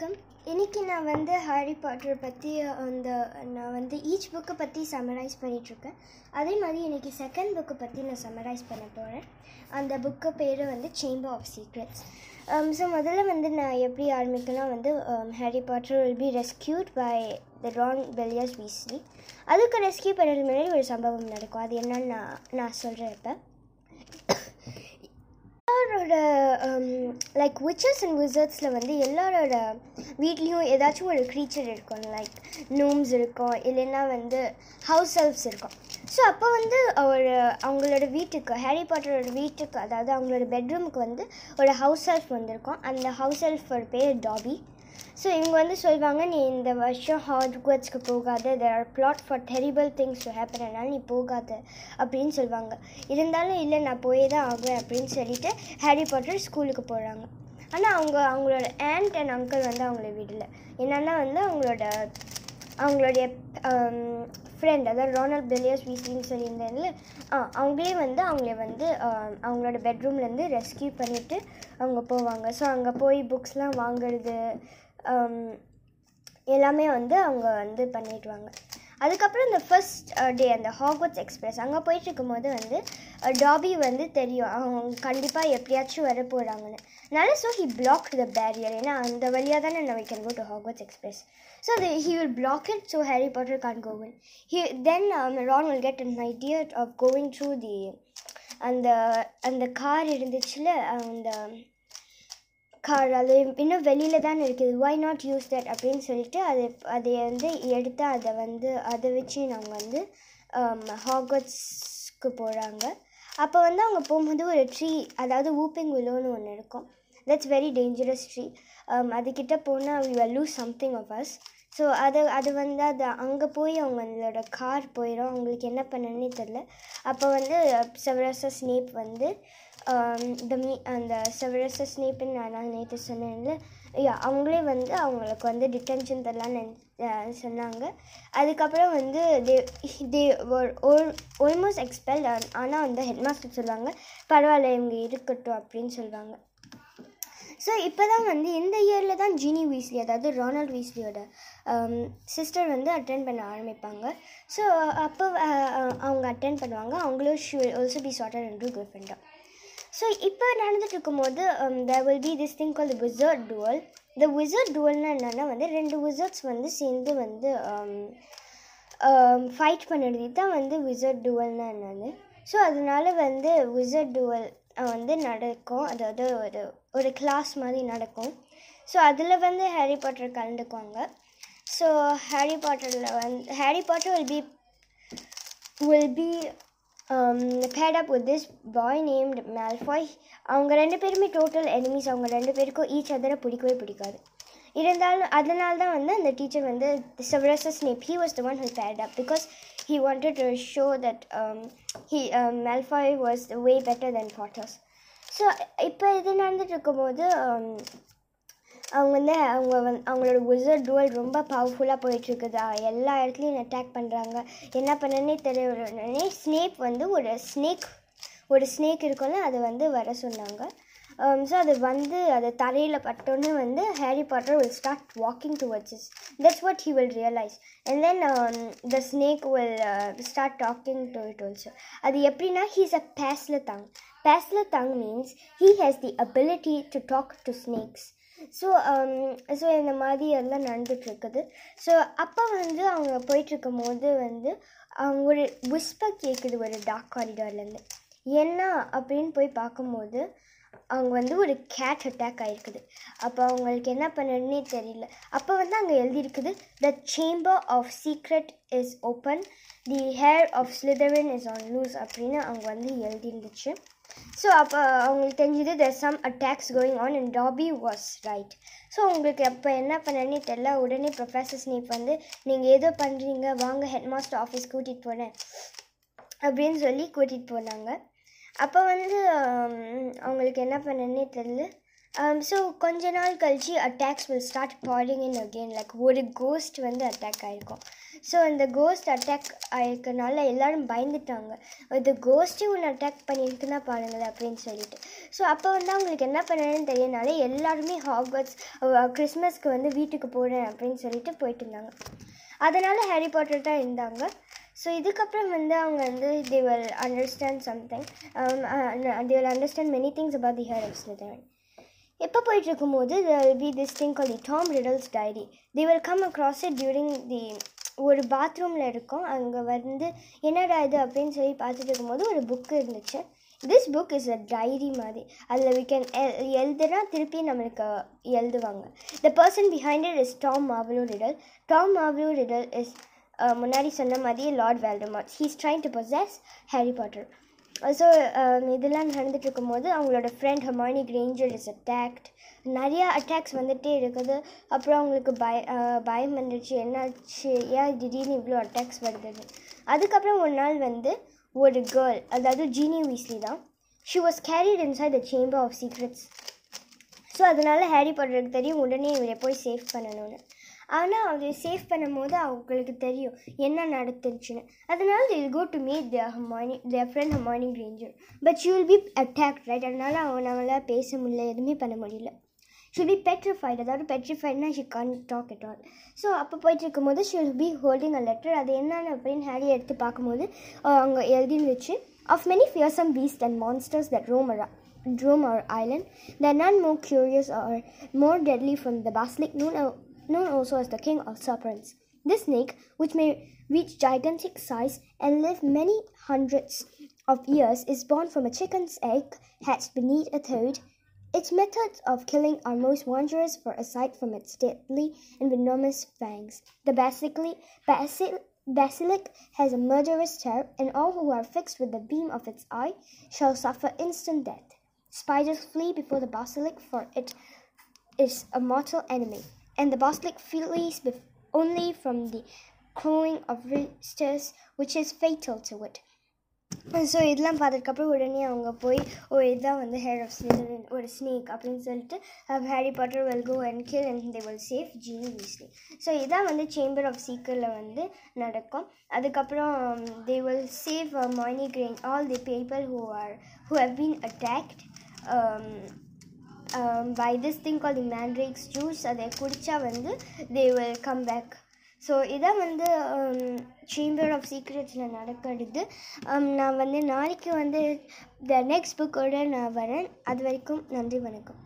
வணக்கம். இன்றைக்கி நான் வந்து ஹாரி பாட்டர் பற்றி அந்த நான் வந்து ஈச் புக்கை பற்றி சமரைஸ் பண்ணிகிட்ருக்கேன் அதே மாதிரி இன்றைக்கி செகண்ட் புக்கை பற்றி நான் சமரைஸ் பண்ண போகிறேன் அந்த புக்கு பேர் வந்து சேம்பர் ஆஃப் சீக்ரெட்ஸ் ஸோ முதல்ல வந்து நான் எப்படி ஆரம்பிக்கலாம் வந்து Harry Potter will be rescued by the Ron Bilius Weasley அதுக்கு ரெஸ்கியூ பண்ணுறது முன்னாடி ஒரு சம்பவம் நடக்கும். அது என்னன்னு நான் நான் சொல்கிறேன் இப்போ. எல்லாரோட லைக் விச்சஸ் அண்ட் விசர்ட்ஸில் வந்து எல்லாரோட வீட்லேயும் ஏதாச்சும் ஒரு க்ரீச்சர் இருக்கும். லைக் நூம்ஸ் இருக்கும். இல்லைன்னா வந்து ஹவுஸ் ஹெல்ப்ஸ் இருக்கும். ஸோ அப்போ வந்து ஒரு அவங்களோட வீட்டுக்கு ஹாரி பாட்டரோட வீட்டுக்கு அதாவது அவங்களோட பெட்ரூமுக்கு வந்து ஒரு ஹவுஸ் ஹெல்ப் வந்திருக்கும். அந்த ஹவுஸ் ஹெல்ஃபோட பேர் டாபி ஸோ இவங்க வந்து சொல்லுவாங்க நீ இந்த வருஷம் ஹார்ட்வேர்ட்ஸ்க்கு போகாத. There are plot for terrible things to happen அதனால் நீ போகாத அப்படின்னு சொல்லுவாங்க இருந்தாலும் இல்லை நான் போயே தான் ஆகுவேன் அப்படின்னு சொல்லிட்டு ஹாரி பாட்டர் ஸ்கூலுக்கு போகிறாங்க ஆனால் அவங்க அவங்களோட ஆண்ட் அண்ட் அங்கிள் வந்து அவங்கள விடல. என்னென்னா வந்து அவங்களோட அவங்களுடைய um, ஃப்ரெண்ட் அதாவது ரோனல் பில்லியர்ஸ் வீசின்னு சொல்லியிருந்தேன்ல ஆ அவங்களே வந்து அவங்கள வந்து அவங்களோட பெட்ரூம்லேருந்து ரெஸ்கியூ பண்ணிவிட்டு அவங்க போவாங்க. ஸோ அங்கே போய் புக்ஸ்லாம் வாங்குறது Um, எல்லாமே வந்து அவங்க வந்து பண்ணிடுவாங்க. அதுக்கப்புறம் இந்த ஃபர்ஸ்ட் டே uh, அந்த ஹாக்வர்ட்ஸ் எக்ஸ்பிரஸ் அங்கே போயிட்டு இருக்கும்போது வந்து uh, டாபி வந்து தெரியும் அவங்க கண்டிப்பாக எப்படியாச்சும் வர போகிறாங்கன்னு அதனால so he block the barrier ஏன்னா அந்த வழியாக தானே நம்ம can go to Hogwarts Express so அது he will block it so Harry Potter can't go in he then Ron will get an idea of going through the அந்த அந்த car இருந்துச்சுல அந்த கார் அது இன்னும் வெளியில் தான் இருக்குது. ஒய் நாட் யூஸ் தட் அப்படின்னு சொல்லிட்டு அதை அதை வந்து எடுத்து அதை வந்து அதை வச்சு நாங்கள் வந்து um, ஹாகட்ஸ்க்கு போகிறாங்க அப்போ வந்து அவங்க போகும்போது ஒரு ட்ரீ அதாவது ஊப்பிங் வில்லோன்னு ஒன்று இருக்கும். தட்ஸ் வெரி டேஞ்சரஸ் ட்ரீ அதுக்கிட்ட போனால் we will lose something of us so அது அது வந்து அது அங்கே போய் அவங்களோட கார் போயிடும் அவங்களுக்கு என்ன பண்ணணுன்னே தெரில அப்போ வந்து செவரஸ ஸ்னேப் வந்து Um, இந்த மீ அந்த செவரச ஸ்னேப்புன்னு நான் நேற்று சொன்னேன்ல. யா அவங்களே வந்து அவங்களுக்கு வந்து டிடென்ஷன் தரலான்னு சொன்னாங்க. அதுக்கப்புறம் வந்து தே தே ஆல்மோஸ்ட் எக்ஸ்பெல் ஆனால் வந்து ஹெட் மாஸ்டர் சொல்லுவாங்க பரவாயில்ல இவங்க இருக்கட்டும் அப்படின்னு சொல்லுவாங்க. ஸோ இப்போ தான் வந்து இந்த இயரில் தான் ஜீனி வீஸ்லி அதாவது ரொனால்ட் வீஸ்லியோட um, சிஸ்டர் வந்து அட்டென்ட் பண்ண ஆரம்பிப்பாங்க. ஸோ அப்போ அவங்க அட்டென்ட் பண்ணுவாங்க. அவங்களும் she also be sorted and to Gryffindor so இப்போ நடந்துட்டு இருக்கும்போது there will be this thing call the wizard duel இந்த விசர்ட் டுவல்னால் என்னென்னா வந்து ரெண்டு விசர்ட்ஸ் வந்து சேர்ந்து வந்து um, um, ஃபைட் பண்ணுறது தான் வந்து விசர்ட் டுவல்னா என்னது. ஸோ அதனால வந்து விசர்ட் டுவல் வந்து நடக்கும். அதாவது ஒரு ஒரு கிளாஸ் மாதிரி நடக்கும். ஸோ அதில் வந்து ஹாரி பாட்டர் கலந்துக்குவாங்க. ஸோ ஹாரி பாட்டரில் வந்து Harry Potter will be will be paired up with this boy named Malfoy அவங்க ரெண்டு பேருமே டோட்டல் எனிமீஸ் அவங்க ரெண்டு பேருக்கும் ஈச் அதரை பிடிக்கவே பிடிக்காது. இருந்தாலும் அதனால தான் வந்து அந்த டீச்சர் வந்து Severus Snape he was the one who paired up because he wanted to show that um, he was way better then Potters so இப்போ இது நடந்துட்டு இருக்கும்போது um, அவங்க வந்து அவங்க வந் அவங்களோட விசர்ட் டுவல் ரொம்ப பவர்ஃபுல்லாக போயிட்டுருக்குது. எல்லா இடத்துலையும் அட்டாக் பண்ணுறாங்க என்ன பண்ணனே தெரியவே ஸ்னேக் வந்து ஒரு ஸ்னேக் ஒரு ஸ்னேக் இருக்கும்ல அது வந்து வர சொன்னாங்க. ஸோ அது வந்து அது தரையில் பட்டோன்னே வந்து Harry Potter will start walking towards is that's what he will realise and then the snake will start talking to it also அது எப்படின்னா he's a Parseltongue Parseltongue means he has the ability to talk to snakes so so um, இந்த மாதிரி எல்லாம் நடந்துகிட்ருக்குது so அப்போ வந்து அவங்க போயிட்டுருக்கும் போது வந்து அவங்க ஒரு விஸ்பர் கேட்குது ஒரு டார்க் காரிடார்லேருந்து என்ன அப்படின்னு போய் பார்க்கும்போது அவங்க வந்து ஒரு கேட் அட்டாக் ஆகிருக்குது அப்போ அவங்களுக்கு என்ன பண்ணுறதுனே தெரியல. அப்போ வந்து அங்கே எழுதியிருக்குது the chamber of secret is open the heir of Slytherin is on loose அப்படின்னு அவங்க வந்து எழுதியிருந்துச்சு. ஸோ அப்போ அவங்களுக்கு தெரிஞ்சது there some attacks going on and Dobby was right so உங்களுக்கு அப்போ என்ன பண்ணனே தெரில. உடனே ப்ரொஃபஸர் ஸ்னீப் வந்து நீங்கள் ஏதோ பண்ணுறீங்க வாங்க ஹெட் மாஸ்டர் ஆஃபீஸ் கூட்டிகிட்டு போனேன் அப்படின்னு சொல்லி கூட்டிகிட்டு போனாங்க. அப்போ வந்து um, அவங்களுக்கு என்ன பண்ணனே தெரில. ஸோ um, கொஞ்ச நாள் கழிச்சு attacks will start pouring in again like ஒரு கோஸ்ட் வந்து அட்டாக் ஆகிருக்கும் ஸோ அந்த கோஸ்ட் அட்டாக் ஆகிருக்கனால எல்லாரும் பயந்துட்டாங்க. அது கோஸ்ட்டே ஒன்று அட்டாக் பண்ணியிருக்குன்னா பாருங்களேன் அப்படின்னு சொல்லிட்டு. ஸோ அப்போ வந்து அவங்களுக்கு என்ன பண்ணணும்னு தெரியனால எல்லாருமே ஹாக்வர்ட்ஸ் கிறிஸ்மஸ்க்கு வந்து வீட்டுக்கு போகிறேன் அப்படின்னு சொல்லிட்டு போயிட்டு இருந்தாங்க அதனால் ஹாரி பாட்டர் தான் இருந்தாங்க. ஸோ இதுக்கப்புறம் வந்து அவங்க வந்து they will understand something they will understand many things about the heir of Slytherin எப்போ போயிட்டு இருக்கும்போது will be this thing call the Tom Riddle's diary the will come across it during the ஒரு பாத்ரூமில் இருக்கும். அங்கே வந்து என்னடா இது அப்படின்னு சொல்லி பார்த்துட்டு இருக்கும்போது ஒரு புக்கு இருந்துச்சு. This book is a diary மாதிரி. அதில் வி கேன் எழுதுனா திருப்பி நம்மளுக்கு எழுதுவாங்க. The person behind it is Tom Marvolo Riddle Tom Marvolo Riddle is முன்னாடி சொன்ன மாதிரி Lord Voldemort he's trying to possess Harry Potter so uh, இதெல்லாம் நடந்துட்டு இருக்கும்போது அவங்களோட friend Hermione Granger is attacked நிறையா அட்டாக்ஸ் வந்துகிட்டே இருக்குது. அப்புறம் அவங்களுக்கு பய uh, பயம் வந்துடுச்சு என்னாச்சு? ஏன் திடீர்னு இவ்வளோ அட்டாக்ஸ் வருதுன்னு? அதுக்கப்புறம் ஒரு நாள் வந்து ஒரு கேர்ள் அதாவது ஜீனி வீஸ்லி தான். She was carried inside the chamber of secrets so அதனால் ஹாரி பாட்டருக்கு தெரியும். உடனே இவரை போய் சேஃப் பண்ணணும்னு. ஆனால் அவங்க சேஃப் பண்ணும்போது அவங்களுக்கு தெரியும் என்ன நடந்துருச்சுன்னு அதனால் they go to meet their Hermione their friend Hermione Granger but she will be attack right அதனால் அவனால் பேச முடியல எதுவுமே பண்ண முடியல ஷில் பி பெட்ரிஃபைட் அதாவது பெட்ரிஃபைட்னா she can't talk it all so அப்போ போயிட்டு இருக்கும்போது she'll be holding a letter அது என்னென்ன அப்படின்னு ஹேரி எடுத்து பார்க்கும்போது அவங்க எழுதிருந்துச்சு of many fearsome beast and monsters that roam our Drum or island, they more none more curious or more deadly from the known also as the king of serpents. This snake, which may reach gigantic size and live many hundreds of years, is born from a chicken's egg hatched beneath a toad. Its methods of killing are most wondrous, for aside from its deadly and venomous fangs, the basilic, basil, basilic has a murderous terror, and all who are fixed with the beam of its eye shall suffer instant death. Spiders flee before the basilic, for it is a mortal enemy, and the basilic flees bef- only from the crowing of roosters, which is fatal to it. So இதெல்லாம் பார்த்ததுக்கப்புறம் உடனே அவங்க போய் ஒரு இதான் வந்து hair of ஸ்லிதரின் ஒரு snake அப்படின்னு சொல்லிட்டு Harry Potter will go and kill and they will save Ginny Weasley so இதான் வந்து சேம்பர் ஆஃப் சீக்கரில் வந்து நடக்கும் அதுக்கப்புறம் they will save Hermione Granger all the people who are who have been attacked by this thing call the mandrakes juice அதை குடித்தா வந்து they will come back so இதான் வந்து சேம்பர் ஆஃப் சீக்ரெட்ஸில் நடக்கிறது. நான் வந்து நாளைக்கு வந்து த நெக்ஸ்ட் புக்கோட நான் வரேன். அது வரைக்கும் நன்றி வணக்கம்.